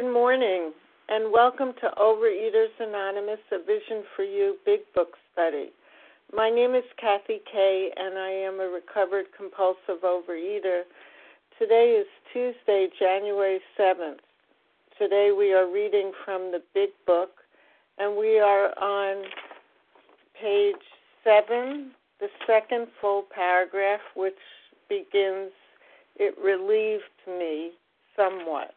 Good morning, and welcome to Overeaters Anonymous, a Vision for You Big Book Study. My name is Kathy Kay, and I am a recovered compulsive overeater. Today is Tuesday, January 7th. Today we are reading from the Big Book, and we are on page 7, the second full paragraph, which begins, It relieved me somewhat.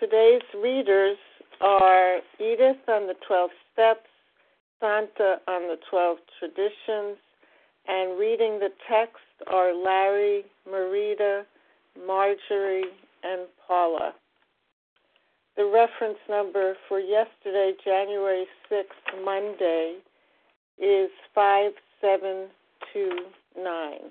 Today's readers are Edith on the 12 Steps, Santa on the 12 Traditions, and reading the text are Larry, Marita, Marjorie, and Paula. The reference number for yesterday, January 6th, Monday, is 5729.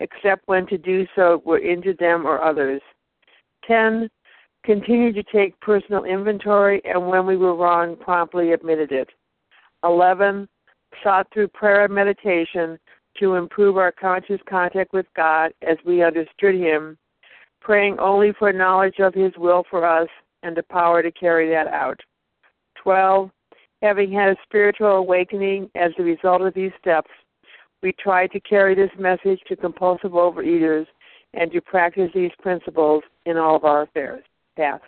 except when to do so were injured them or others. 10. Continued to take personal inventory and when we were wrong, promptly admitted it. 11. Sought through prayer and meditation to improve our conscious contact with God as we understood Him, praying only for knowledge of His will for us and the power to carry that out. 12. Having had a spiritual awakening as a result of these steps, we try to carry this message to compulsive overeaters and to practice these principles in all of our affairs. Pass.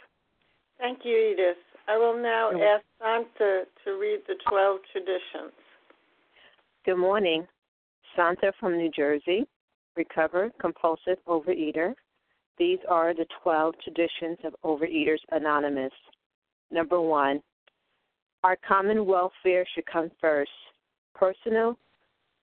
Thank you, Edith. I will now ask Santa to read the 12 traditions. Good morning. Santa from New Jersey, recovered compulsive overeater. These are the 12 traditions of Overeaters Anonymous. Number one, our common welfare should come first. Personal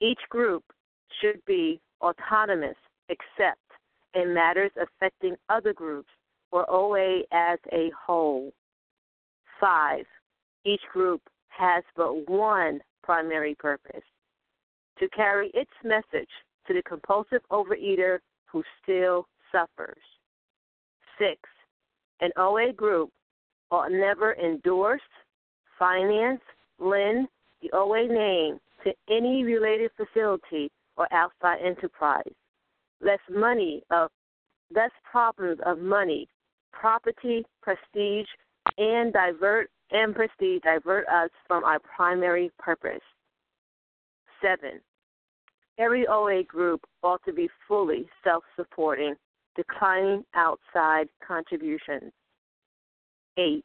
each group should be autonomous except in matters affecting other groups or OA as a whole. Five, each group has but one primary purpose to carry its message to the compulsive overeater who still suffers. Six, an OA group ought never endorse, finance, lend the OA name to any related facility or outside enterprise, lest money of less problems of money, property, prestige, and divert and prestige divert us from our primary purpose. Seven. Every OA group ought to be fully self supporting, declining outside contributions. Eight.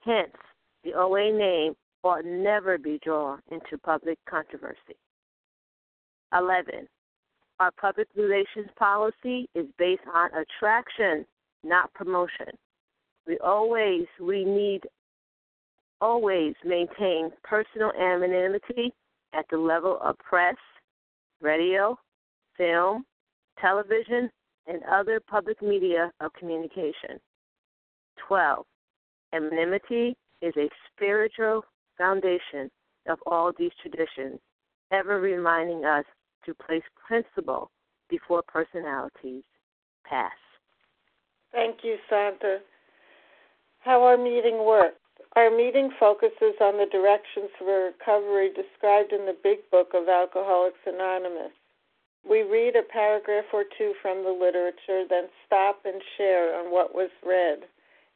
Hence, the OA name ought never be drawn into public controversy. 11. Our public relations policy is based on attraction, not promotion. We always we need always maintain personal anonymity at the level of press, radio, film, television, and other public media of communication. 12. Anonymity is a spiritual foundation of all these traditions, ever reminding us to place principle before personalities. Pass. Thank you, Santa. How our meeting works. Our meeting focuses on the directions for recovery described in the Big Book of Alcoholics Anonymous. We read a paragraph or two from the literature, then stop and share on what was read.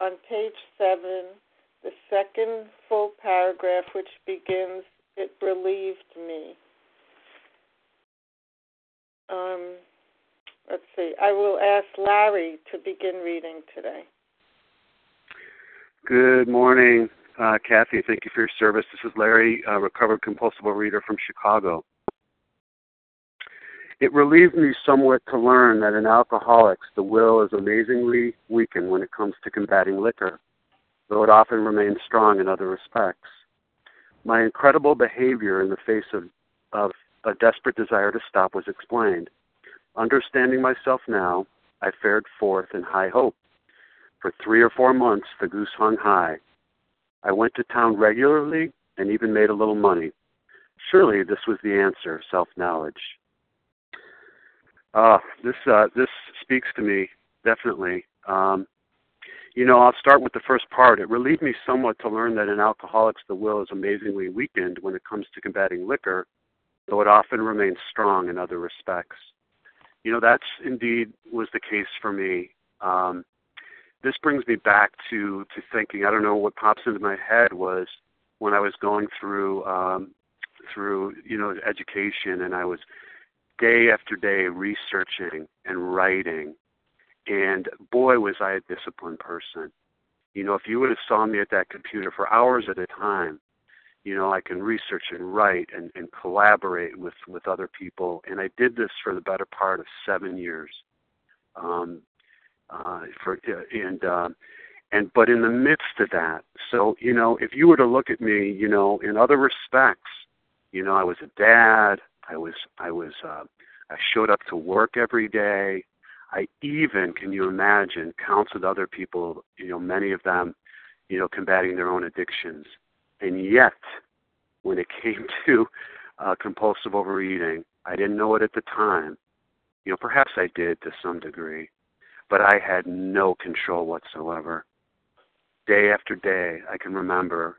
on page 7, the second full paragraph, which begins it relieved me. Um, let's see. I will ask Larry to begin reading today. Good morning, uh, Kathy. Thank you for your service. This is Larry, a recovered compulsive reader from Chicago. It relieved me somewhat to learn that in alcoholics, the will is amazingly weakened when it comes to combating liquor, though it often remains strong in other respects. My incredible behavior in the face of, of a desperate desire to stop was explained. Understanding myself now, I fared forth in high hope. For three or four months, the goose hung high. I went to town regularly and even made a little money. Surely this was the answer self knowledge. Uh, this uh, this speaks to me definitely. Um, you know, I'll start with the first part. It relieved me somewhat to learn that in alcoholics the will is amazingly weakened when it comes to combating liquor, though it often remains strong in other respects. You know, that's indeed was the case for me. Um, this brings me back to to thinking. I don't know what pops into my head was when I was going through um, through you know education, and I was day after day researching and writing and boy, was I a disciplined person. You know, if you would have saw me at that computer for hours at a time, you know, I can research and write and, and collaborate with, with other people. And I did this for the better part of seven years. Um, uh, for and um, and but in the midst of that, so you know, if you were to look at me, you know, in other respects, you know, I was a dad. I was I was uh, I showed up to work every day. I even, can you imagine, counseled other people, you know, many of them, you know, combating their own addictions. And yet, when it came to uh, compulsive overeating, I didn't know it at the time. You know, perhaps I did to some degree, but I had no control whatsoever. Day after day, I can remember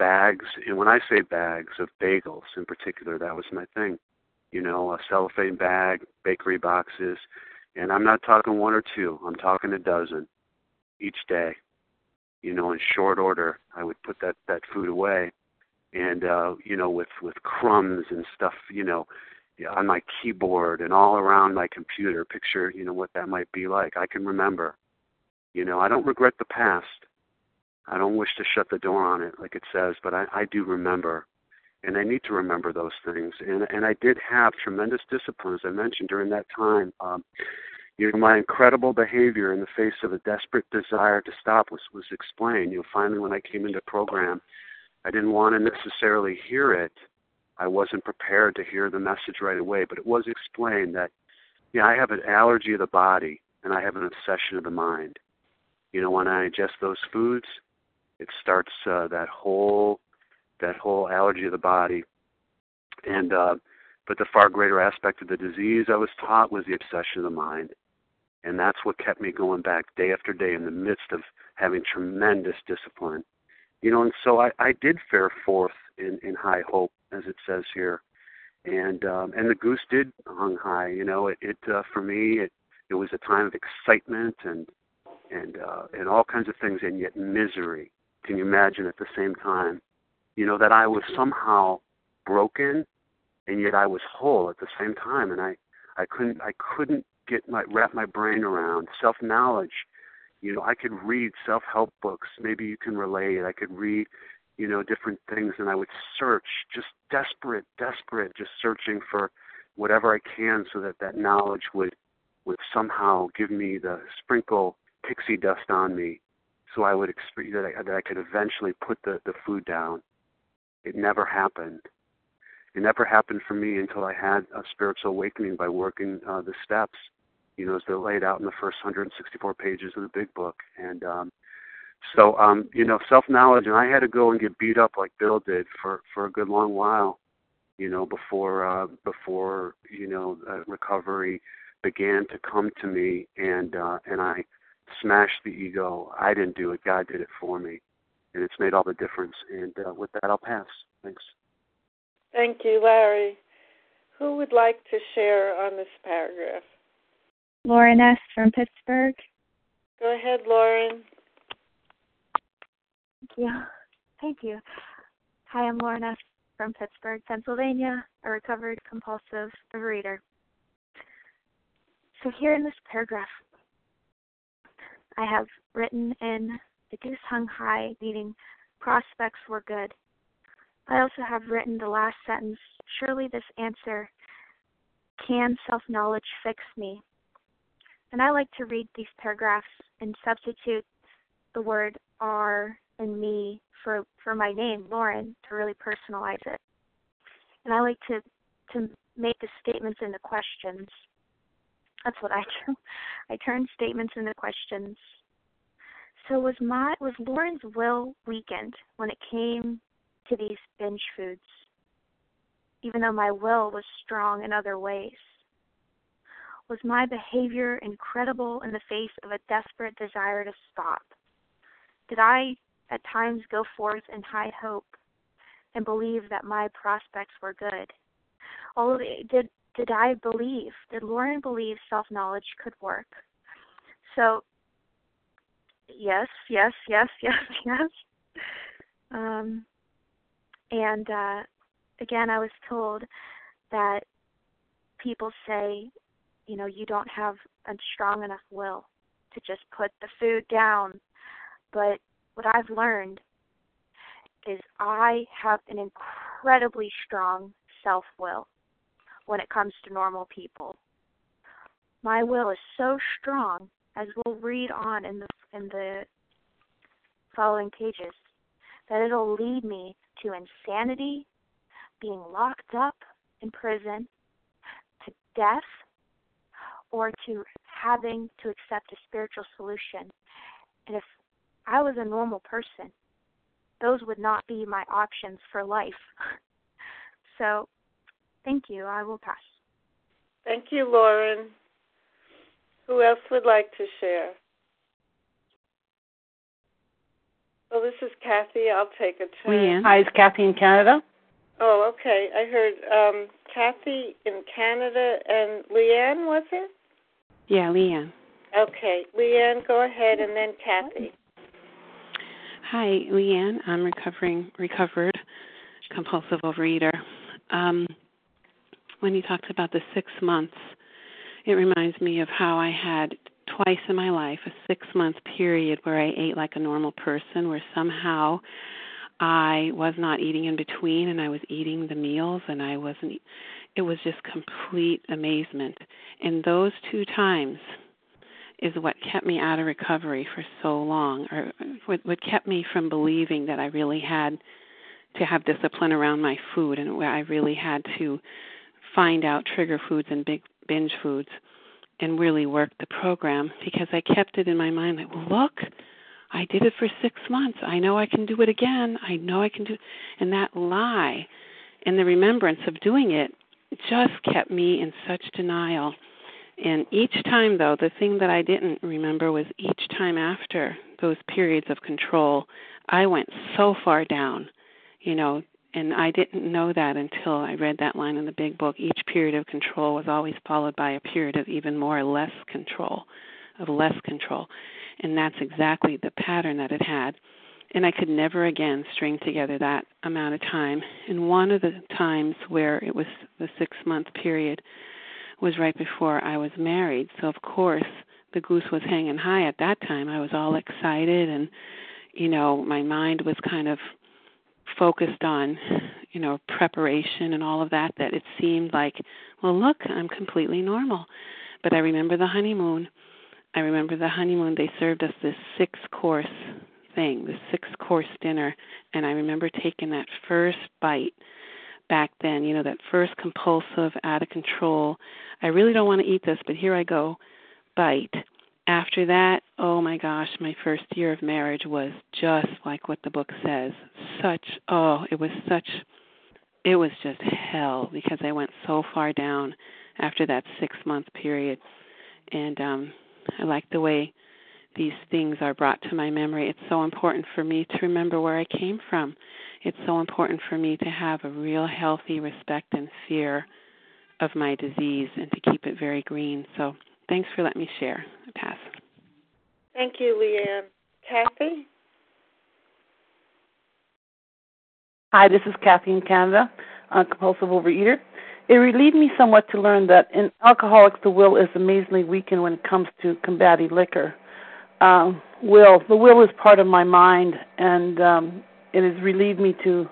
bags, and when I say bags of bagels in particular, that was my thing. You know, a cellophane bag, bakery boxes, and I'm not talking one or two, I'm talking a dozen each day. You know, in short order, I would put that that food away, and uh, you know, with with crumbs and stuff, you know, on my keyboard and all around my computer. Picture, you know, what that might be like. I can remember. You know, I don't regret the past. I don't wish to shut the door on it, like it says, but I, I do remember, and I need to remember those things. And and I did have tremendous discipline, as I mentioned during that time. Um, you know, my incredible behavior in the face of a desperate desire to stop was was explained. You know, finally when I came into program, I didn't want to necessarily hear it. I wasn't prepared to hear the message right away, but it was explained that, yeah, I have an allergy of the body and I have an obsession of the mind. You know, when I ingest those foods, it starts uh, that whole that whole allergy of the body, and uh, but the far greater aspect of the disease I was taught was the obsession of the mind, and that's what kept me going back day after day in the midst of having tremendous discipline. You know, and so I, I did fare forth in, in high hope, as it says here, and um, and the goose did hung high. You know, it, it uh, for me it it was a time of excitement and and uh, and all kinds of things, and yet misery. Can you imagine at the same time? You know that I was somehow broken, and yet I was whole at the same time, and I I couldn't I couldn't get my wrap my brain around self knowledge. You know, I could read self help books. Maybe you can relate. I could read, you know, different things, and I would search, just desperate, desperate, just searching for whatever I can, so that that knowledge would would somehow give me the sprinkle pixie dust on me, so I would experience that I, that I could eventually put the the food down. It never happened. It never happened for me until I had a spiritual awakening by working uh, the steps you know, as they're laid out in the first 164 pages of the big book. And um, so, um, you know, self knowledge, and I had to go and get beat up like Bill did for for a good long while, you know, before uh, before you know uh, recovery began to come to me, and uh, and I smashed the ego. I didn't do it; God did it for me, and it's made all the difference. And uh, with that, I'll pass. Thanks. Thank you, Larry. Who would like to share on this paragraph? Lauren S. from Pittsburgh. Go ahead, Lauren. Yeah, thank you. Hi, I'm Lauren S. from Pittsburgh, Pennsylvania, a recovered compulsive overeater. So, here in this paragraph, I have written in the goose hung high, meaning prospects were good. I also have written the last sentence Surely this answer can self knowledge fix me? And I like to read these paragraphs and substitute the word are and me for for my name, Lauren, to really personalize it. And I like to to make the statements into questions. That's what I do. I turn statements into questions. So was my was Lauren's will weakened when it came to these binge foods, even though my will was strong in other ways? Was my behavior incredible in the face of a desperate desire to stop? Did I at times go forth in high hope and believe that my prospects were good? Although did did I believe? Did Lauren believe self knowledge could work? So yes, yes, yes, yes, yes. Um, and uh, again, I was told that people say you know you don't have a strong enough will to just put the food down but what i've learned is i have an incredibly strong self will when it comes to normal people my will is so strong as we'll read on in the in the following pages that it'll lead me to insanity, being locked up in prison, to death, or to having to accept a spiritual solution. And if I was a normal person, those would not be my options for life. so, thank you. I will pass. Thank you, Lauren. Who else would like to share? Well, this is Kathy. I'll take a turn. Leanne. Hi, it's Kathy in Canada. Oh, okay. I heard um, Kathy in Canada and Leanne, was it? Yeah, Leanne. Okay. Leanne, go ahead, and then Kathy. Hi, Leanne. I'm recovering, recovered compulsive overeater. Um, when you talked about the six months, it reminds me of how I had twice in my life a six month period where I ate like a normal person, where somehow I was not eating in between and I was eating the meals and I wasn't it was just complete amazement. And those two times is what kept me out of recovery for so long or what what kept me from believing that I really had to have discipline around my food and where I really had to find out trigger foods and big binge foods and really work the program because I kept it in my mind like, well, look, I did it for six months. I know I can do it again. I know I can do it. and that lie and the remembrance of doing it just kept me in such denial. And each time though, the thing that I didn't remember was each time after those periods of control, I went so far down, you know, and I didn't know that until I read that line in the big book. Each period of control was always followed by a period of even more less control, of less control. And that's exactly the pattern that it had. And I could never again string together that amount of time. And one of the times where it was the six month period was right before I was married. So, of course, the goose was hanging high at that time. I was all excited and, you know, my mind was kind of focused on you know preparation and all of that that it seemed like well look i'm completely normal. But i remember the honeymoon. I remember the honeymoon they served us this six course thing this six course dinner. And i remember taking that first bite back then you know that first compulsive out of control i really don't want to eat this but here i go bite after that, oh my gosh, my first year of marriage was just like what the book says. Such, oh, it was such, it was just hell because I went so far down after that six month period. And um, I like the way these things are brought to my memory. It's so important for me to remember where I came from. It's so important for me to have a real healthy respect and fear of my disease and to keep it very green. So Thanks for letting me share. I pass. Thank you, Leanne. Kathy? Hi, this is Kathy in Canada, a compulsive overeater. It relieved me somewhat to learn that in alcoholics, the will is amazingly weakened when it comes to combating liquor. Um, will the will is part of my mind, and um, it has relieved me to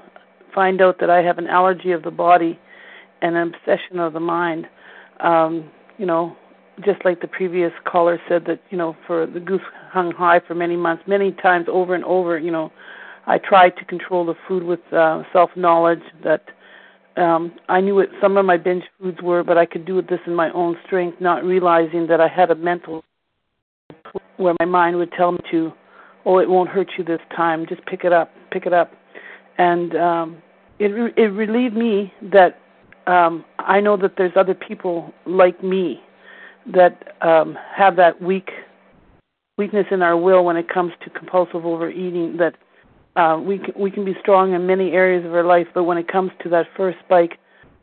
find out that I have an allergy of the body and an obsession of the mind. Um, you know, just like the previous caller said that you know for the goose hung high for many months many times over and over you know i tried to control the food with uh, self knowledge that um i knew what some of my binge foods were but i could do this in my own strength not realizing that i had a mental where my mind would tell me to oh it won't hurt you this time. Just pick it up pick it up. And um it it relieved me that um i know that there's other people like me that um, have that weak weakness in our will when it comes to compulsive overeating. That uh, we can, we can be strong in many areas of our life, but when it comes to that first bite,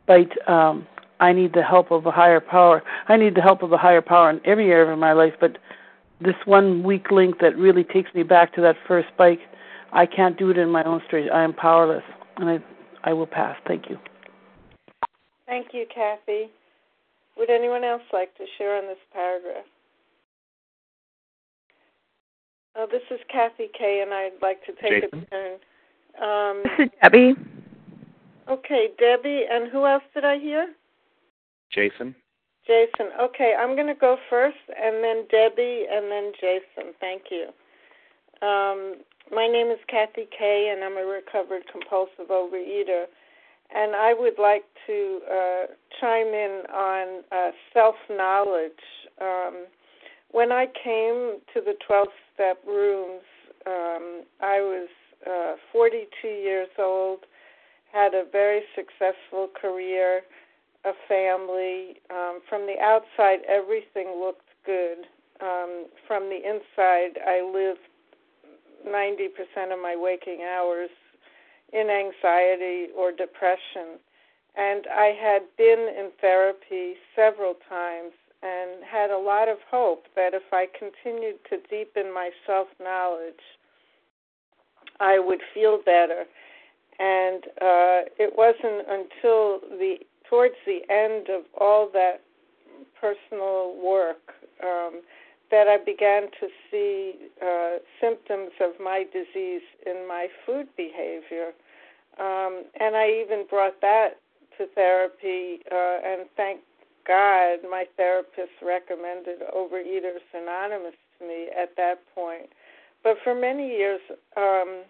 bite, um, I need the help of a higher power. I need the help of a higher power in every area of my life, but this one weak link that really takes me back to that first bite, I can't do it in my own strength. I am powerless, and I I will pass. Thank you. Thank you, Kathy. Would anyone else like to share on this paragraph? Oh, this is Kathy Kay, and I'd like to take Jason. a turn. Um, this is Debbie. Okay, Debbie, and who else did I hear? Jason. Jason. Okay, I'm going to go first, and then Debbie, and then Jason. Thank you. Um, My name is Kathy Kay, and I'm a recovered compulsive overeater. And I would like to uh, chime in on uh, self knowledge. Um, when I came to the 12 step rooms, um, I was uh, 42 years old, had a very successful career, a family. Um, from the outside, everything looked good. Um, from the inside, I lived 90% of my waking hours in anxiety or depression. And I had been in therapy several times and had a lot of hope that if I continued to deepen my self knowledge, I would feel better. And uh, it wasn't until the towards the end of all that personal work um, that I began to see uh, symptoms of my disease in my food behavior. Um, and I even brought that to therapy, uh, and thank God my therapist recommended Overeaters Anonymous to me at that point. But for many years, um,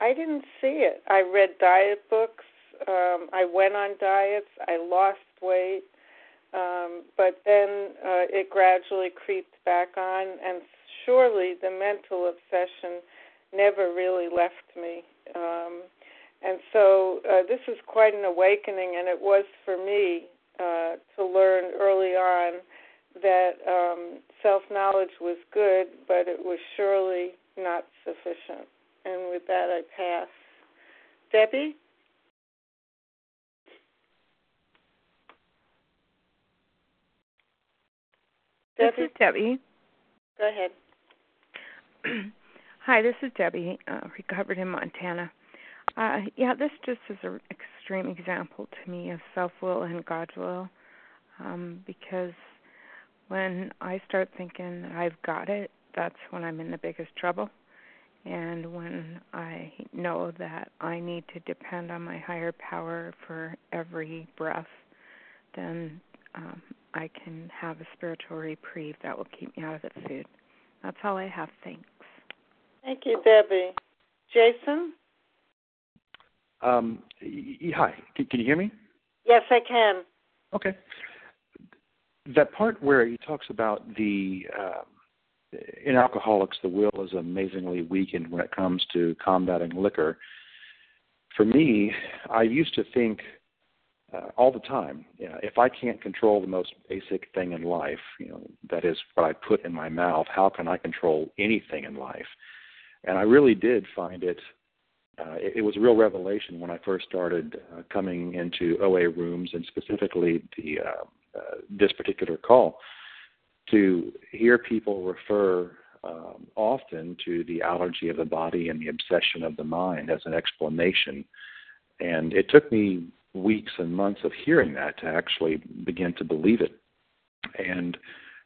I didn't see it. I read diet books. Um, I went on diets. I lost weight. Um, but then uh, it gradually creeped back on, and surely the mental obsession never really left me. Um, and so uh, this is quite an awakening, and it was for me uh, to learn early on that um, self knowledge was good, but it was surely not sufficient. And with that, I pass. Debbie? This is Debbie. Go ahead. Hi, this is Debbie, uh, recovered in Montana. Uh, yeah, this just is an extreme example to me of self will and God's will. Um, because when I start thinking I've got it, that's when I'm in the biggest trouble. And when I know that I need to depend on my higher power for every breath, then um, I can have a spiritual reprieve that will keep me out of the food. That's all I have. Thanks. Thank you, Debbie. Jason? Um, hi, can, can you hear me? Yes, I can. Okay. That part where he talks about the uh, in alcoholics, the will is amazingly weakened when it comes to combating liquor. For me, I used to think uh, all the time. You know, if I can't control the most basic thing in life, you know, that is what I put in my mouth, how can I control anything in life? And I really did find it. Uh, it, it was a real revelation when I first started uh, coming into OA rooms, and specifically the uh, uh, this particular call, to hear people refer um, often to the allergy of the body and the obsession of the mind as an explanation. And it took me weeks and months of hearing that to actually begin to believe it, and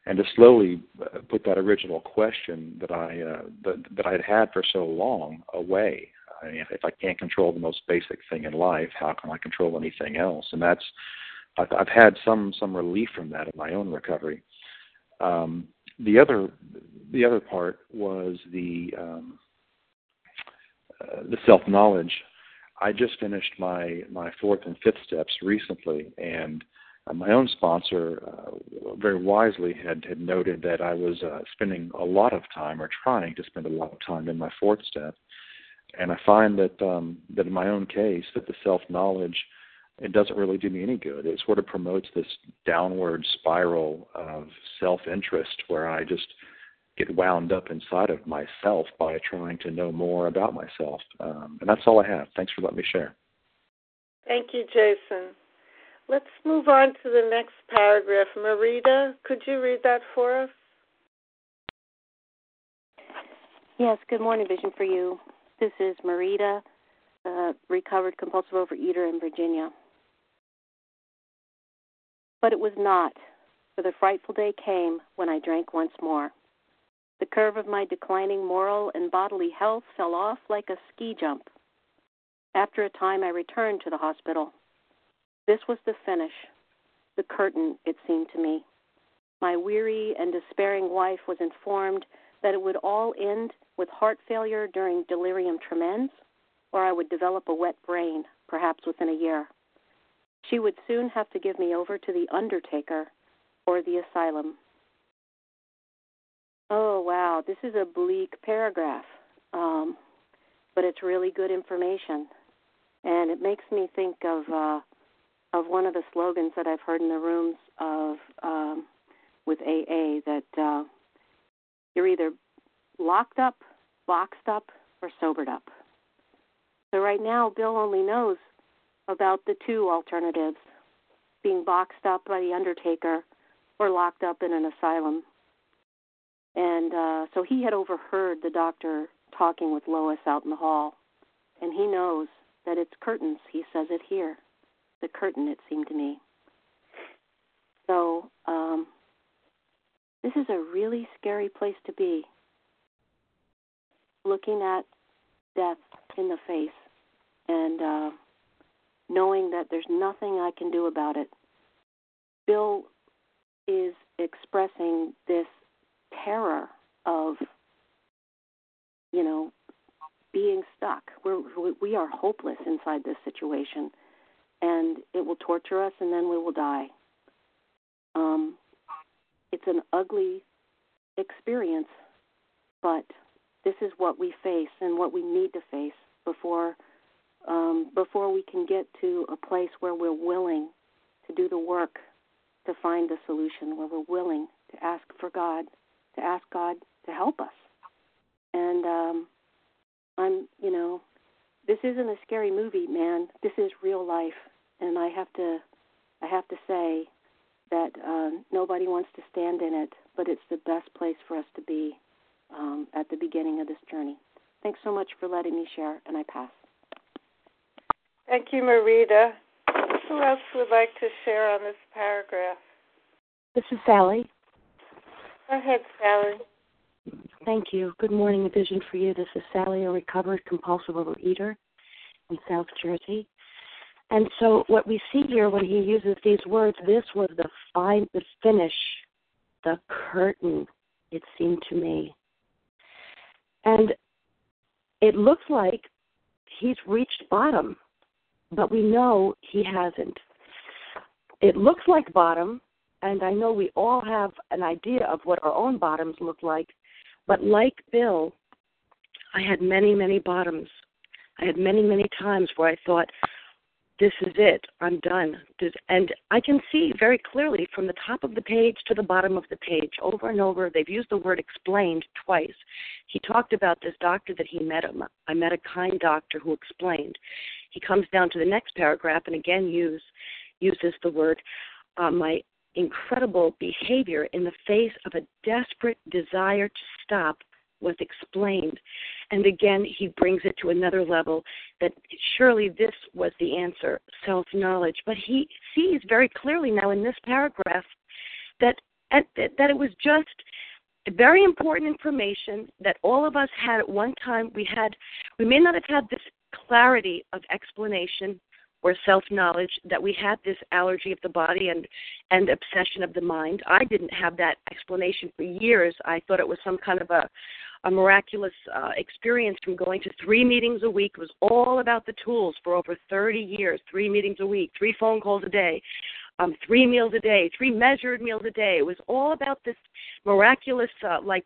and to slowly uh, put that original question that I uh, that, that I'd had for so long away. I mean, if I can't control the most basic thing in life, how can I control anything else? And that's I've, I've had some some relief from that in my own recovery. Um, the other the other part was the um, uh, the self knowledge I just finished my my fourth and fifth steps recently, and uh, my own sponsor uh, very wisely had had noted that I was uh, spending a lot of time or trying to spend a lot of time in my fourth step, and I find that um, that in my own case that the self knowledge it doesn't really do me any good. It sort of promotes this downward spiral of self interest where I just get wound up inside of myself by trying to know more about myself. Um, and that's all I have. Thanks for letting me share. Thank you, Jason. Let's move on to the next paragraph. Marita, could you read that for us? Yes, good morning, Vision for You. This is Marita, a recovered compulsive overeater in Virginia. But it was not, for the frightful day came when I drank once more. The curve of my declining moral and bodily health fell off like a ski jump. After a time, I returned to the hospital. This was the finish, the curtain, it seemed to me. My weary and despairing wife was informed that it would all end with heart failure during delirium tremens, or I would develop a wet brain, perhaps within a year. She would soon have to give me over to the undertaker or the asylum. Oh, wow, this is a bleak paragraph, um, but it's really good information. And it makes me think of uh, of one of the slogans that I've heard in the rooms of um, with AA that uh, you're either locked up, boxed up, or sobered up. So right now, Bill only knows about the two alternatives being boxed up by the undertaker or locked up in an asylum. And uh, so he had overheard the doctor talking with Lois out in the hall, and he knows that it's curtains. He says it here. The curtain, it seemed to me. So, um, this is a really scary place to be. Looking at death in the face and uh, knowing that there's nothing I can do about it. Bill is expressing this terror of, you know, being stuck. We're, we are hopeless inside this situation, and it will torture us, and then we will die. Um, it's an ugly experience, but this is what we face and what we need to face before um, before we can get to a place where we're willing to do the work to find the solution, where we're willing to ask for God, to ask God to help us. And um, I'm, you know, this isn't a scary movie, man. This is real life, and I have to, I have to say that uh, nobody wants to stand in it, but it's the best place for us to be um, at the beginning of this journey. Thanks so much for letting me share, and I pass. Thank you, Marita. Who else would like to share on this paragraph? This is Sally. Go ahead, Sally. Thank you. Good morning, Vision for You. This is Sally, a recovered compulsive overeater in South Jersey. And so, what we see here when he uses these words, this was the fine, the finish, the curtain. It seemed to me, and it looks like he's reached bottom but we know he hasn't. It looks like bottom, and I know we all have an idea of what our own bottoms look like, but like Bill, I had many, many bottoms. I had many, many times where I thought, this is it. I'm done. And I can see very clearly from the top of the page to the bottom of the page, over and over, they've used the word explained twice. He talked about this doctor that he met. him. I met a kind doctor who explained. He comes down to the next paragraph and again use, uses the word uh, my incredible behavior in the face of a desperate desire to stop was explained. And again, he brings it to another level that surely this was the answer self knowledge. But he sees very clearly now in this paragraph that, that it was just very important information that all of us had at one time. We had, we may not have had this clarity of explanation or self knowledge that we had this allergy of the body and and obsession of the mind. I didn't have that explanation for years. I thought it was some kind of a a miraculous uh, experience from going to three meetings a week. It was all about the tools for over 30 years. Three meetings a week, three phone calls a day, um, three meals a day, three measured meals a day. It was all about this miraculous, uh, like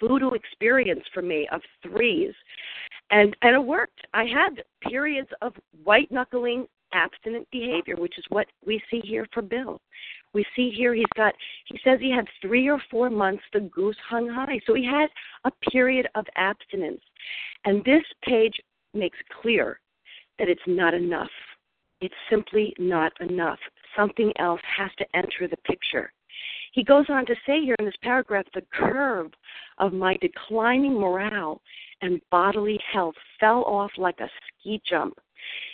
voodoo experience for me of threes and and it worked. I had periods of white knuckling abstinent behavior, which is what we see here for Bill. We see here he's got he says he had three or four months the goose hung high. So he had a period of abstinence. And this page makes clear that it's not enough. It's simply not enough. Something else has to enter the picture. He goes on to say here in this paragraph the curve of my declining morale and bodily health fell off like a ski jump.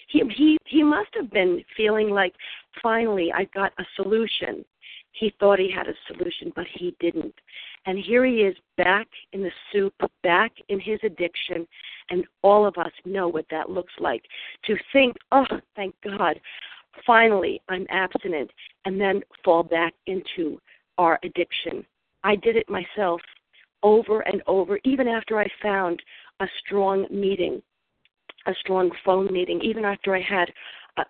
He he he must have been feeling like finally I got a solution. He thought he had a solution, but he didn't. And here he is back in the soup, back in his addiction, and all of us know what that looks like. To think, oh, thank God, finally I'm abstinent, and then fall back into our addiction. I did it myself over and over, even after I found a strong meeting, a strong phone meeting, even after I had uh,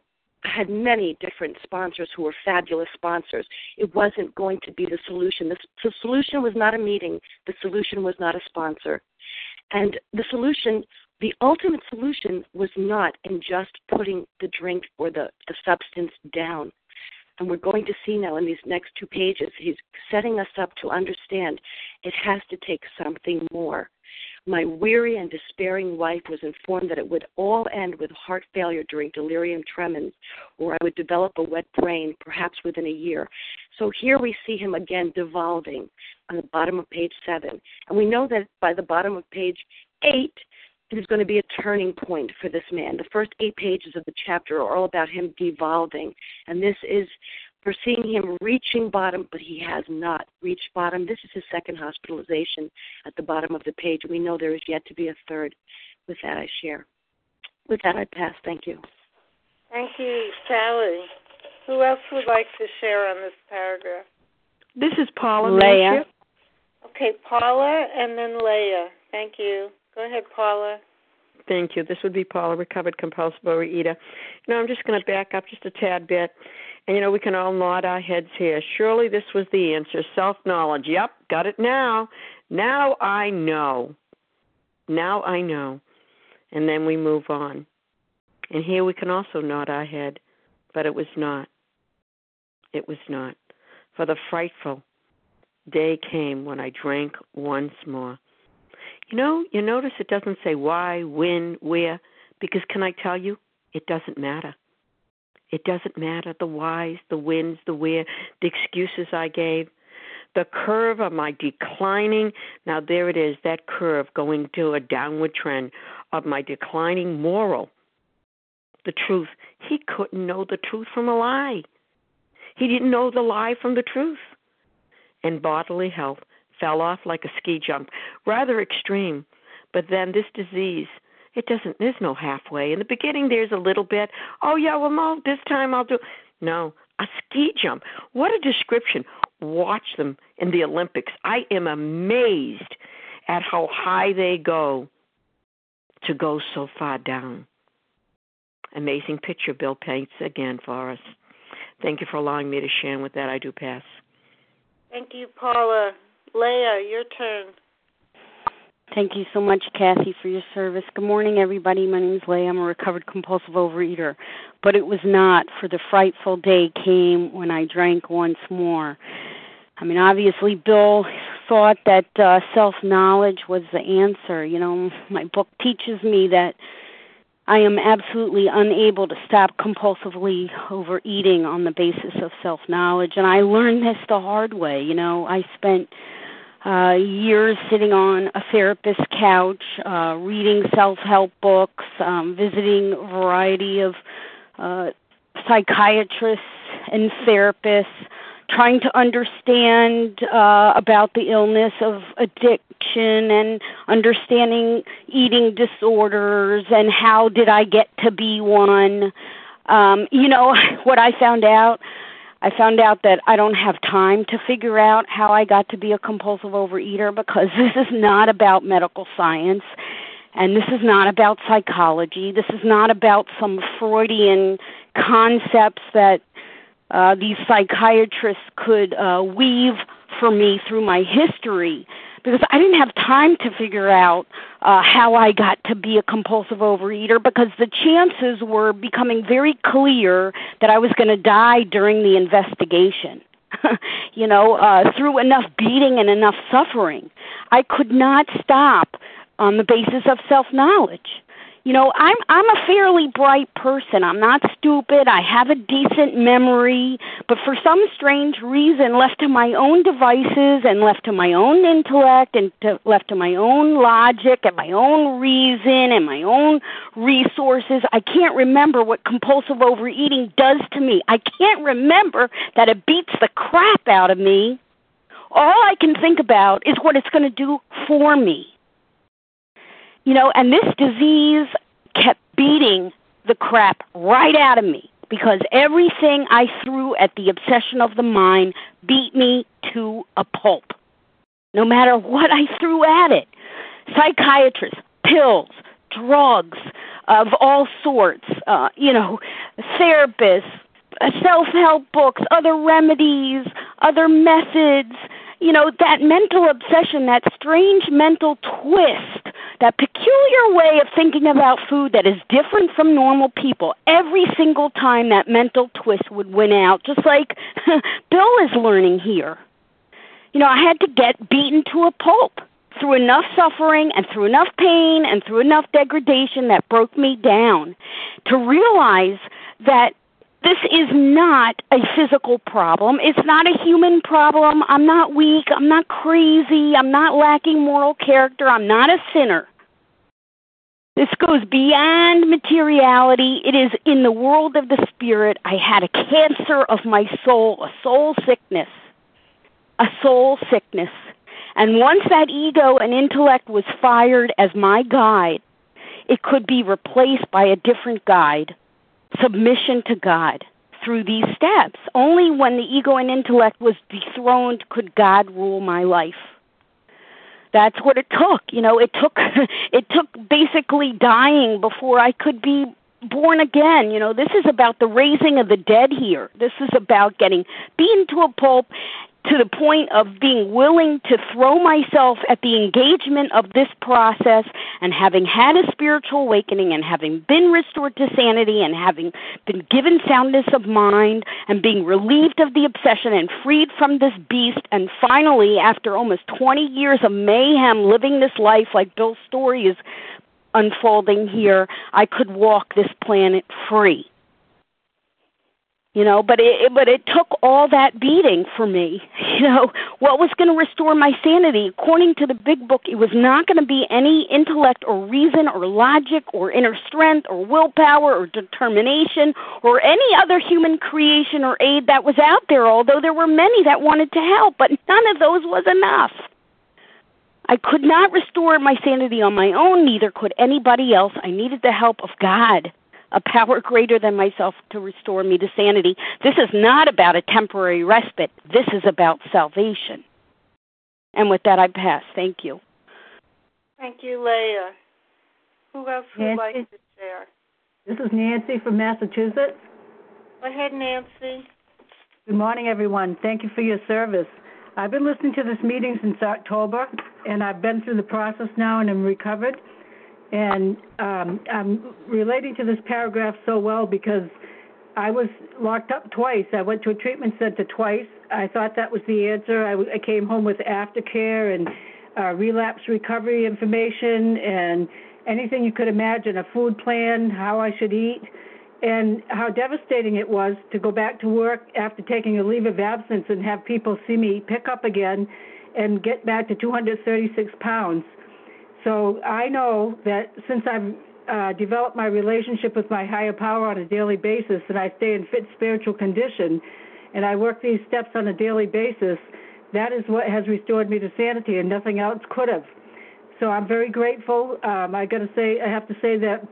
had many different sponsors who were fabulous sponsors. It wasn't going to be the solution. The, the solution was not a meeting. The solution was not a sponsor. And the solution, the ultimate solution, was not in just putting the drink or the, the substance down. And we're going to see now in these next two pages, he's setting us up to understand it has to take something more. My weary and despairing wife was informed that it would all end with heart failure during delirium tremens, or I would develop a wet brain, perhaps within a year. So here we see him again devolving on the bottom of page seven. And we know that by the bottom of page eight, it is going to be a turning point for this man. The first eight pages of the chapter are all about him devolving. And this is we're seeing him reaching bottom, but he has not reached bottom. This is his second hospitalization at the bottom of the page. We know there is yet to be a third. With that, I share. With that, I pass. Thank you. Thank you, Sally. Who else would like to share on this paragraph? This is Paula. Leah. Okay, Paula and then Leah. Thank you. Go ahead, Paula. Thank you. This would be Paula, recovered compulsive overeater. You know, I'm just going to back up just a tad bit. And, you know, we can all nod our heads here. Surely this was the answer self knowledge. Yep, got it now. Now I know. Now I know. And then we move on. And here we can also nod our head, but it was not. It was not. For the frightful day came when I drank once more. You know, you notice it doesn't say why, when, where, because can I tell you, it doesn't matter. It doesn't matter the whys, the whens, the where, the excuses I gave. The curve of my declining, now there it is, that curve going to a downward trend of my declining moral. The truth. He couldn't know the truth from a lie. He didn't know the lie from the truth. And bodily health fell off like a ski jump, rather extreme. But then this disease, it doesn't. There's no halfway. In the beginning, there's a little bit. Oh yeah, well no, this time I'll do. No, a ski jump. What a description. Watch them in the Olympics. I am amazed at how high they go to go so far down. Amazing picture Bill paints again for us. Thank you for allowing me to share. With that, I do pass. Thank you, Paula. Leah, your turn. Thank you so much, Kathy, for your service. Good morning, everybody. My name is Leah. I'm a recovered compulsive overeater. But it was not, for the frightful day came when I drank once more. I mean, obviously, Bill thought that uh, self knowledge was the answer. You know, my book teaches me that I am absolutely unable to stop compulsively overeating on the basis of self knowledge. And I learned this the hard way. You know, I spent uh, years sitting on a therapist's couch, uh, reading self-help books, um, visiting a variety of uh, psychiatrists and therapists, trying to understand uh, about the illness of addiction and understanding eating disorders and how did I get to be one. Um, you know what I found out I found out that I don't have time to figure out how I got to be a compulsive overeater because this is not about medical science and this is not about psychology. This is not about some Freudian concepts that uh, these psychiatrists could uh, weave for me through my history because I didn't have time to figure out uh, how I got to be a compulsive overeater because the chances were becoming very clear that I was going to die during the investigation. you know, uh, through enough beating and enough suffering, I could not stop on the basis of self knowledge you know i'm i'm a fairly bright person. I'm not stupid. I have a decent memory. But for some strange reason left to my own devices and left to my own intellect and to, left to my own logic and my own reason and my own resources i can't remember what compulsive overeating does to me. I can't remember that it beats the crap out of me. All i can think about is what it's going to do for me you know, and this disease kept beating the crap right out of me because everything I threw at the obsession of the mind beat me to a pulp. no matter what I threw at it. Psychiatrists, pills, drugs of all sorts, uh, you know, therapists, uh, self help books, other remedies, other methods, you know, that mental obsession, that strange mental twist, that peculiar way of thinking about food that is different from normal people. Every single time that mental twist would win out, just like Bill is learning here. You know, I had to get beaten to a pulp through enough suffering and through enough pain and through enough degradation that broke me down to realize that this is not a physical problem. It's not a human problem. I'm not weak. I'm not crazy. I'm not lacking moral character. I'm not a sinner. This goes beyond materiality. It is in the world of the spirit. I had a cancer of my soul, a soul sickness. A soul sickness. And once that ego and intellect was fired as my guide, it could be replaced by a different guide submission to God through these steps. Only when the ego and intellect was dethroned could God rule my life. That's what it took. You know, it took it took basically dying before I could be born again. You know, this is about the raising of the dead here. This is about getting beaten to a pulp to the point of being willing to throw myself at the engagement of this process and having had a spiritual awakening and having been restored to sanity and having been given soundness of mind and being relieved of the obsession and freed from this beast. And finally after almost 20 years of mayhem living this life like Bill's story is unfolding here I could walk this planet free you know but it, it but it took all that beating for me you know. What was going to restore my sanity? According to the big book it was not going to be any intellect or reason or logic or inner strength or willpower or determination or any other human creation or aid that was out there although there were many that wanted to help but none of those was enough. I could not restore my sanity on my own, neither could anybody else. I needed the help of God a power greater than myself to restore me to sanity. This is not about a temporary respite. This is about salvation. And with that, I pass. Thank you. Thank you, Leah. Who else would Nancy? like to share? This is Nancy from Massachusetts. Go ahead, Nancy. Good morning, everyone. Thank you for your service. I've been listening to this meeting since October, and I've been through the process now and am recovered. And um, I'm relating to this paragraph so well because I was locked up twice. I went to a treatment center twice. I thought that was the answer. I, I came home with aftercare and uh, relapse recovery information and anything you could imagine a food plan, how I should eat, and how devastating it was to go back to work after taking a leave of absence and have people see me pick up again and get back to 236 pounds. So I know that since I've uh, developed my relationship with my higher power on a daily basis and I stay in fit spiritual condition and I work these steps on a daily basis, that is what has restored me to sanity and nothing else could have. So I'm very grateful. Um, I got to say, I have to say that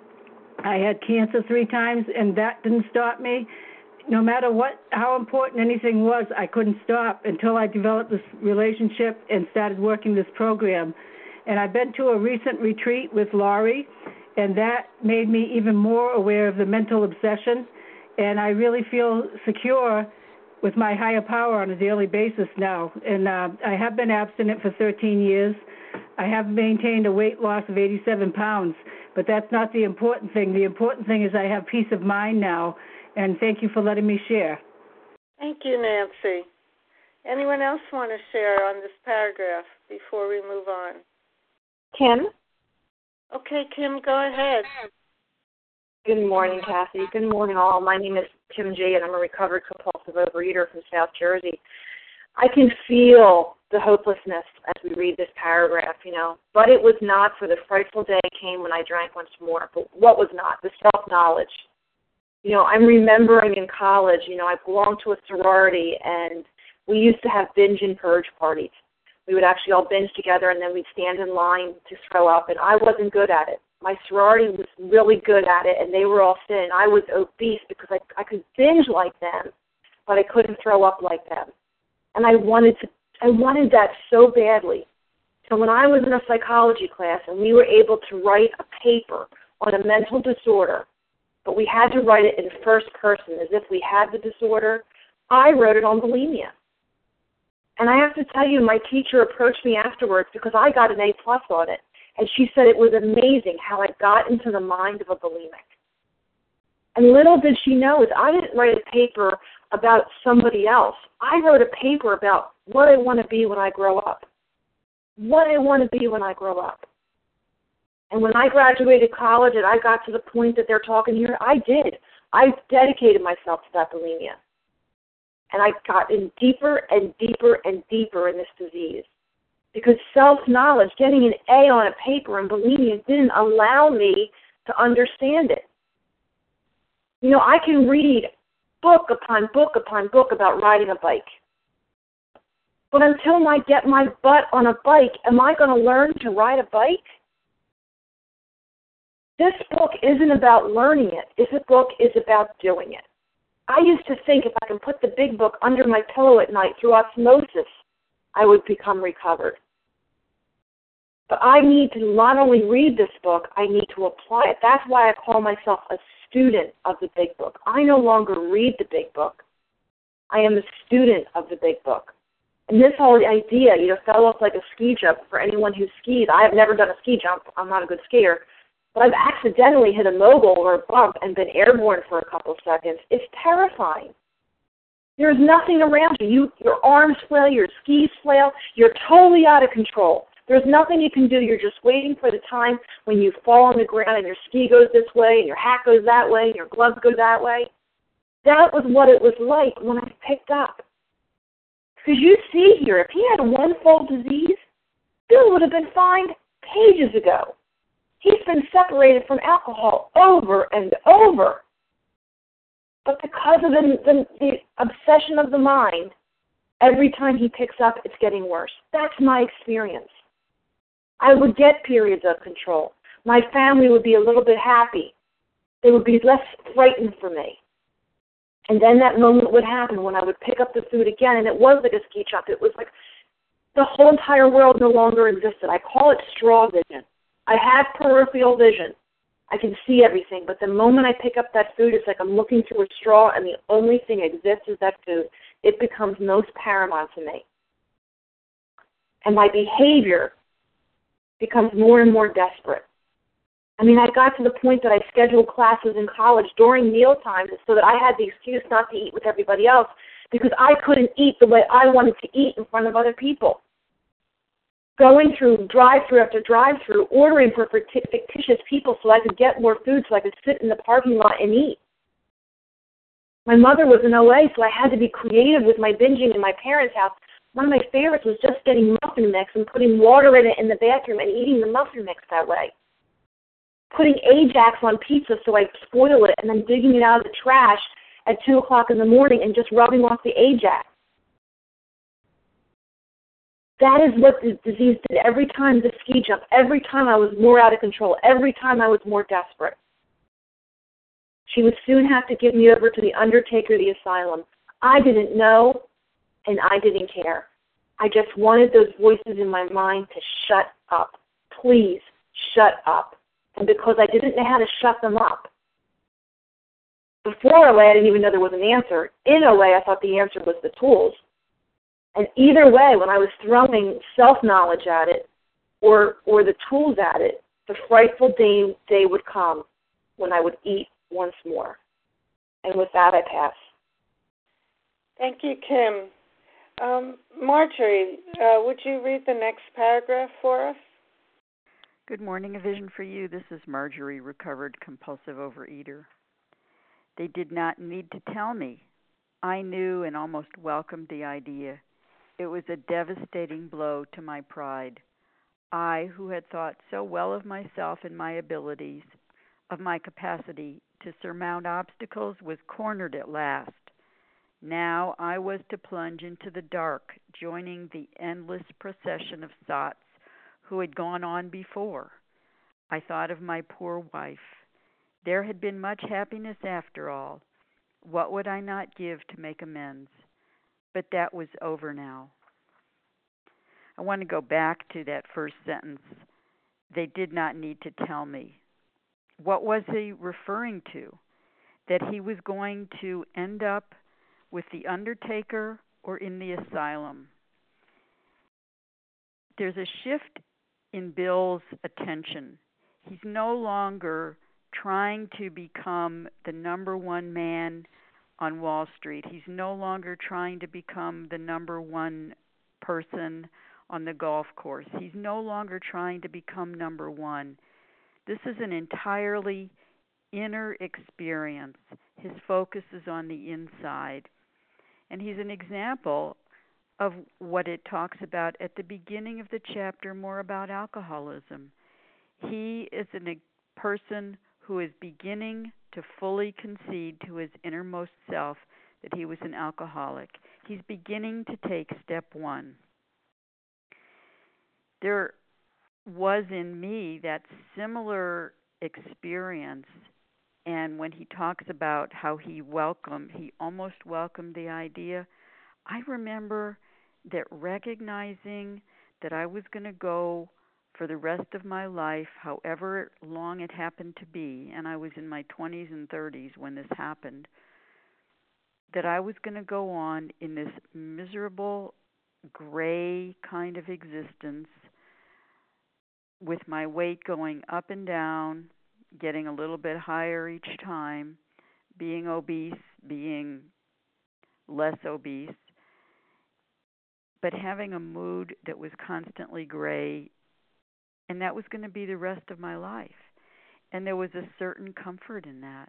I had cancer three times and that didn't stop me. No matter what, how important anything was, I couldn't stop until I developed this relationship and started working this program. And I've been to a recent retreat with Laurie, and that made me even more aware of the mental obsession. And I really feel secure with my higher power on a daily basis now. And uh, I have been abstinent for 13 years. I have maintained a weight loss of 87 pounds, but that's not the important thing. The important thing is I have peace of mind now. And thank you for letting me share. Thank you, Nancy. Anyone else want to share on this paragraph before we move on? Kim. Okay, Kim, go ahead. Good morning, Kathy. Good morning, all. My name is Kim G, and I'm a recovered compulsive overeater from South Jersey. I can feel the hopelessness as we read this paragraph, you know. But it was not, for the frightful day came when I drank once more. But what was not? The self knowledge. You know, I'm remembering in college, you know, I belonged to a sorority, and we used to have binge and purge parties we would actually all binge together and then we'd stand in line to throw up and I wasn't good at it. My sorority was really good at it and they were all thin. I was obese because I I could binge like them, but I couldn't throw up like them. And I wanted to I wanted that so badly. So when I was in a psychology class and we were able to write a paper on a mental disorder, but we had to write it in first person as if we had the disorder, I wrote it on bulimia. And I have to tell you, my teacher approached me afterwards because I got an A plus on it. And she said it was amazing how I got into the mind of a bulimic. And little did she know is I didn't write a paper about somebody else. I wrote a paper about what I want to be when I grow up. What I want to be when I grow up. And when I graduated college and I got to the point that they're talking here, I did. I dedicated myself to that bulimia. And I got in deeper and deeper and deeper in this disease. Because self knowledge, getting an A on a paper in bulimia didn't allow me to understand it. You know, I can read book upon book upon book about riding a bike. But until I get my butt on a bike, am I going to learn to ride a bike? This book isn't about learning it. This book is about doing it. I used to think if I can put the big book under my pillow at night through osmosis, I would become recovered. But I need to not only read this book, I need to apply it. That's why I call myself a student of the big book. I no longer read the big book. I am a student of the big book. And this whole idea, you know, fell off like a ski jump for anyone who skis. I have never done a ski jump. I'm not a good skier. But I've accidentally hit a mogul or a bump and been airborne for a couple seconds. It's terrifying. There's nothing around you. you. Your arms flail, your skis flail. You're totally out of control. There's nothing you can do. You're just waiting for the time when you fall on the ground and your ski goes this way and your hat goes that way and your gloves go that way. That was what it was like when I picked up. Because you see here, if he had one fold disease, Bill would have been fined pages ago. He's been separated from alcohol over and over. But because of the, the, the obsession of the mind, every time he picks up, it's getting worse. That's my experience. I would get periods of control. My family would be a little bit happy. They would be less frightened for me. And then that moment would happen when I would pick up the food again, and it was like a ski jump. It was like the whole entire world no longer existed. I call it straw vision. I have peripheral vision. I can see everything, but the moment I pick up that food, it's like I'm looking through a straw, and the only thing that exists is that food. It becomes most paramount to me. And my behavior becomes more and more desperate. I mean, I got to the point that I scheduled classes in college during meal times so that I had the excuse not to eat with everybody else because I couldn't eat the way I wanted to eat in front of other people. Going through drive through after drive through, ordering for fictitious people so I could get more food so I could sit in the parking lot and eat. My mother was in OA, so I had to be creative with my binging in my parents' house. One of my favorites was just getting muffin mix and putting water in it in the bathroom and eating the muffin mix that way putting Ajax on pizza so I'd spoil it and then digging it out of the trash at 2 o'clock in the morning and just rubbing off the Ajax. That is what the disease did every time the ski jump, every time I was more out of control, every time I was more desperate. She would soon have to give me over to the undertaker the asylum. I didn't know, and I didn't care. I just wanted those voices in my mind to shut up. Please, shut up and because I didn't know how to shut them up. Before OA, I didn't even know there was an answer. In OA, I thought the answer was the tools. And either way, when I was throwing self knowledge at it or or the tools at it, the frightful day day would come when I would eat once more. And with that, I pass. Thank you, Kim. Um, Marjorie, uh, would you read the next paragraph for us? Good morning, A Vision for You. This is Marjorie, recovered compulsive overeater. They did not need to tell me. I knew and almost welcomed the idea. It was a devastating blow to my pride. I, who had thought so well of myself and my abilities, of my capacity to surmount obstacles, was cornered at last. Now I was to plunge into the dark, joining the endless procession of sots who had gone on before. I thought of my poor wife. There had been much happiness after all. What would I not give to make amends? But that was over now. I want to go back to that first sentence. They did not need to tell me. What was he referring to? That he was going to end up with the undertaker or in the asylum. There's a shift in Bill's attention. He's no longer trying to become the number one man on Wall Street. He's no longer trying to become the number one person on the golf course. He's no longer trying to become number one. This is an entirely inner experience. His focus is on the inside. And he's an example of what it talks about at the beginning of the chapter more about alcoholism. He is a person who is beginning to fully concede to his innermost self that he was an alcoholic. He's beginning to take step one. There was in me that similar experience and when he talks about how he welcomed he almost welcomed the idea i remember that recognizing that i was going to go for the rest of my life however long it happened to be and i was in my 20s and 30s when this happened that i was going to go on in this miserable gray kind of existence with my weight going up and down, getting a little bit higher each time, being obese, being less obese, but having a mood that was constantly gray, and that was going to be the rest of my life. And there was a certain comfort in that.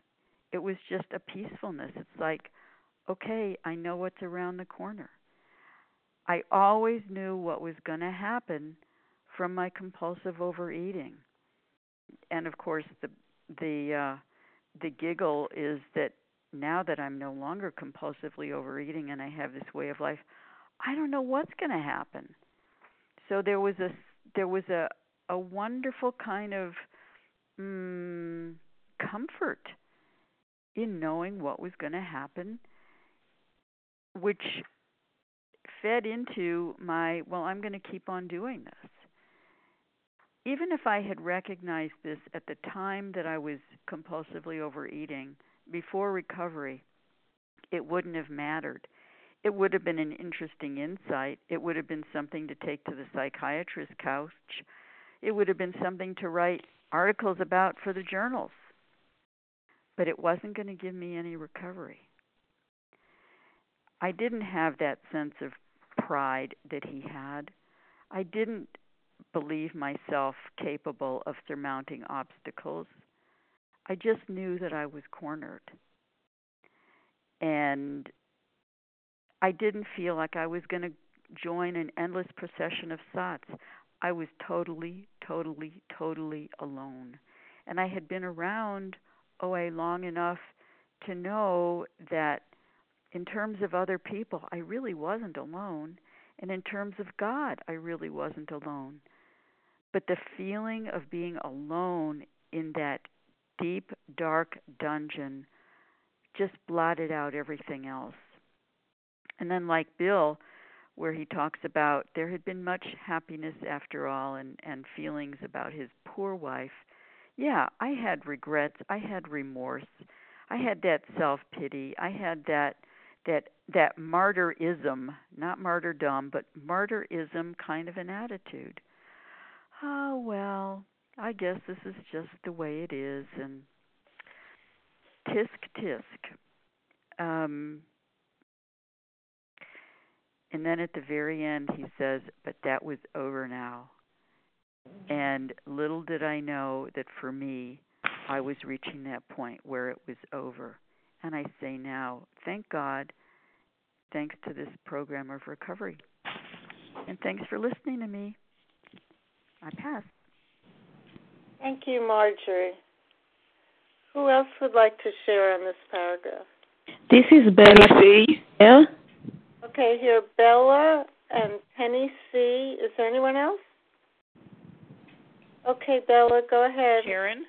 It was just a peacefulness. It's like, okay, I know what's around the corner. I always knew what was going to happen from my compulsive overeating. And of course, the the uh, the giggle is that now that I'm no longer compulsively overeating and I have this way of life, I don't know what's going to happen. So there was a there was a a wonderful kind of mm, comfort in knowing what was going to happen, which fed into my well, I'm going to keep on doing this even if I had recognized this at the time that I was compulsively overeating, before recovery, it wouldn't have mattered. It would have been an interesting insight. It would have been something to take to the psychiatrist's couch. It would have been something to write articles about for the journals. But it wasn't going to give me any recovery. I didn't have that sense of pride that he had. I didn't believe myself capable of surmounting obstacles. I just knew that I was cornered. And I didn't feel like I was going to join an endless procession of sats. I was totally, totally, totally alone. And I had been around OA long enough to know that in terms of other people, I really wasn't alone. And in terms of God, I really wasn't alone. But the feeling of being alone in that deep, dark dungeon just blotted out everything else. And then, like Bill, where he talks about there had been much happiness after all and, and feelings about his poor wife. Yeah, I had regrets. I had remorse. I had that self pity. I had that that that martyrism, not martyrdom, but martyrism kind of an attitude oh well i guess this is just the way it is and tisk tisk um and then at the very end he says but that was over now and little did i know that for me i was reaching that point where it was over and i say now thank god thanks to this program of recovery and thanks for listening to me I pass. Thank you, Marjorie. Who else would like to share on this paragraph? This is Bella C. Yeah. Okay, here Bella and Penny C. Is there anyone else? Okay, Bella, go ahead. Sharon.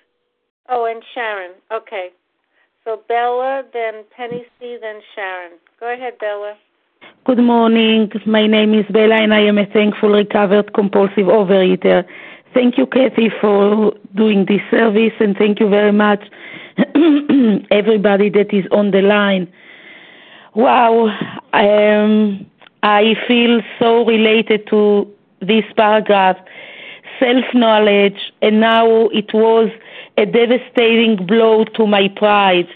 Oh, and Sharon. Okay. So Bella, then Penny C, then Sharon. Go ahead, Bella. Good morning. My name is Bella, and I am a thankful recovered compulsive overeater. Thank you, Kathy, for doing this service, and thank you very much, everybody that is on the line. Wow, um, I feel so related to this paragraph self knowledge, and now it was a devastating blow to my pride.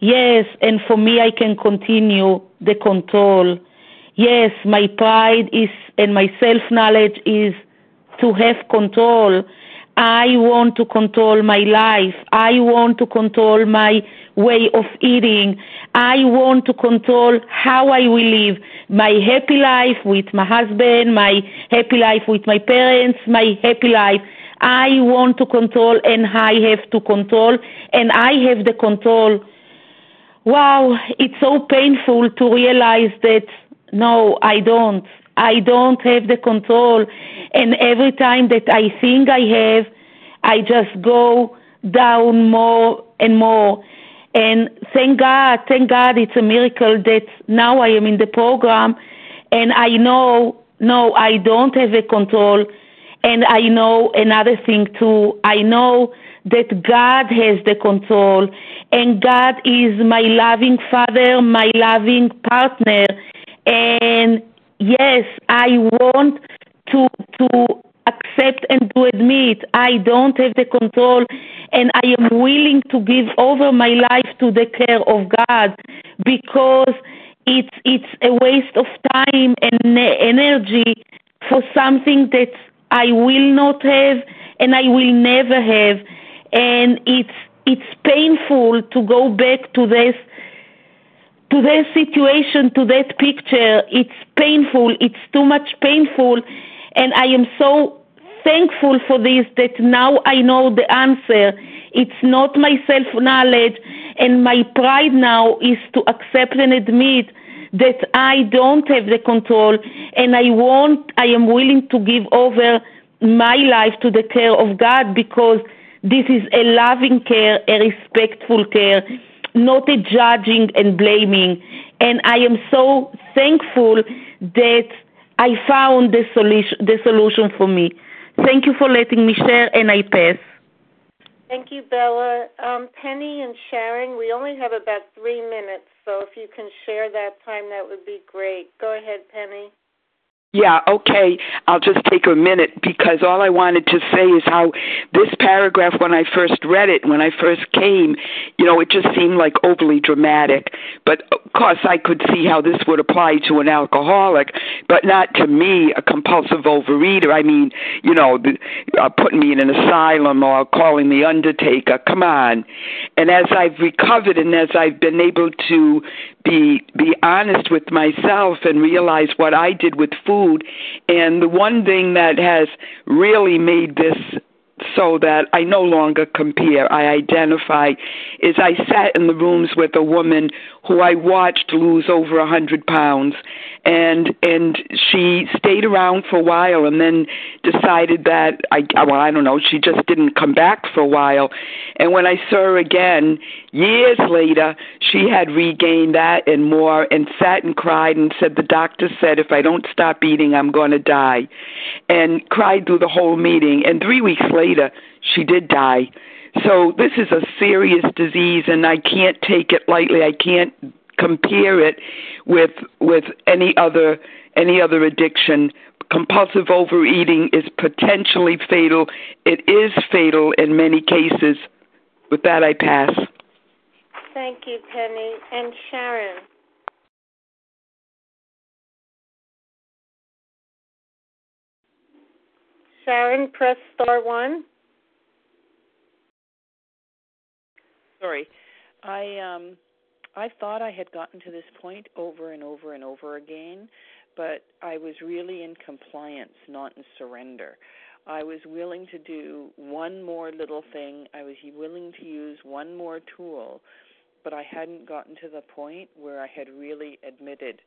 Yes, and for me, I can continue the control. Yes, my pride is and my self knowledge is to have control. I want to control my life. I want to control my way of eating. I want to control how I will live my happy life with my husband, my happy life with my parents, my happy life. I want to control and I have to control and I have the control. Wow, it's so painful to realize that no, I don't. I don't have the control. And every time that I think I have, I just go down more and more. And thank God, thank God it's a miracle that now I am in the program and I know, no, I don't have a control. And I know another thing too. I know that God has the control and God is my loving father, my loving partner. And yes, I want to to accept and to admit I don't have the control and I am willing to give over my life to the care of God because it's it's a waste of time and energy for something that I will not have and I will never have and it's it's painful to go back to this to that situation, to that picture. It's painful. It's too much painful. And I am so thankful for this that now I know the answer. It's not my self knowledge. And my pride now is to accept and admit that I don't have the control and I want, I am willing to give over my life to the care of God because this is a loving care, a respectful care not a judging and blaming. And I am so thankful that I found the solution, the solution for me. Thank you for letting me share, and I pass. Thank you, Bella. Um, Penny and Sharon, we only have about three minutes, so if you can share that time, that would be great. Go ahead, Penny. Yeah, okay. I'll just take a minute because all I wanted to say is how this paragraph, when I first read it, when I first came, you know, it just seemed like overly dramatic. But of course, I could see how this would apply to an alcoholic, but not to me, a compulsive overeater. I mean, you know, uh, putting me in an asylum or calling the undertaker. Come on. And as I've recovered and as I've been able to be be honest with myself and realize what I did with food. And the one thing that has really made this so that I no longer compare. I identify is I sat in the rooms with a woman who I watched lose over a hundred pounds, and and she stayed around for a while, and then decided that I well I don't know she just didn't come back for a while, and when I saw her again years later, she had regained that and more, and sat and cried and said the doctor said if I don't stop eating I'm going to die, and cried through the whole meeting, and three weeks later she did die. So this is a serious disease, and I can't take it lightly. I can't compare it with with any other any other addiction. Compulsive overeating is potentially fatal. It is fatal in many cases. With that, I pass. Thank you, Penny and Sharon. Sharon, press star one. Sorry. I um I thought I had gotten to this point over and over and over again, but I was really in compliance, not in surrender. I was willing to do one more little thing. I was willing to use one more tool, but I hadn't gotten to the point where I had really admitted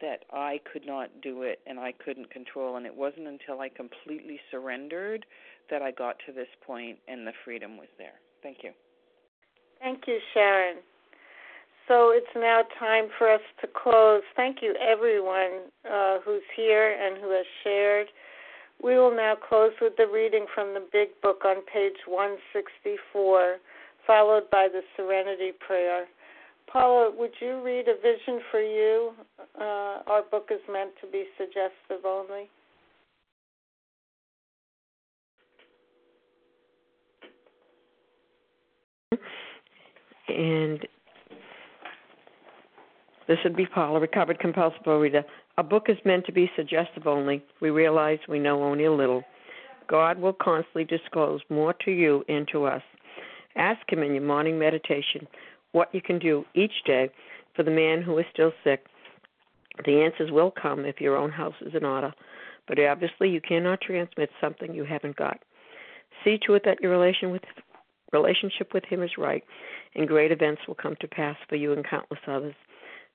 that I could not do it and I couldn't control. And it wasn't until I completely surrendered that I got to this point and the freedom was there. Thank you. Thank you, Sharon. So it's now time for us to close. Thank you, everyone uh, who's here and who has shared. We will now close with the reading from the Big Book on page 164, followed by the Serenity Prayer. Paula, would you read A Vision for You? Uh, our book is meant to be suggestive only. And this would be Paula, recovered compulsive reader. A book is meant to be suggestive only. We realize we know only a little. God will constantly disclose more to you and to us. Ask Him in your morning meditation what you can do each day for the man who is still sick. The answers will come if your own house is in order, but obviously you cannot transmit something you haven't got. See to it that your relation with, relationship with Him is right, and great events will come to pass for you and countless others.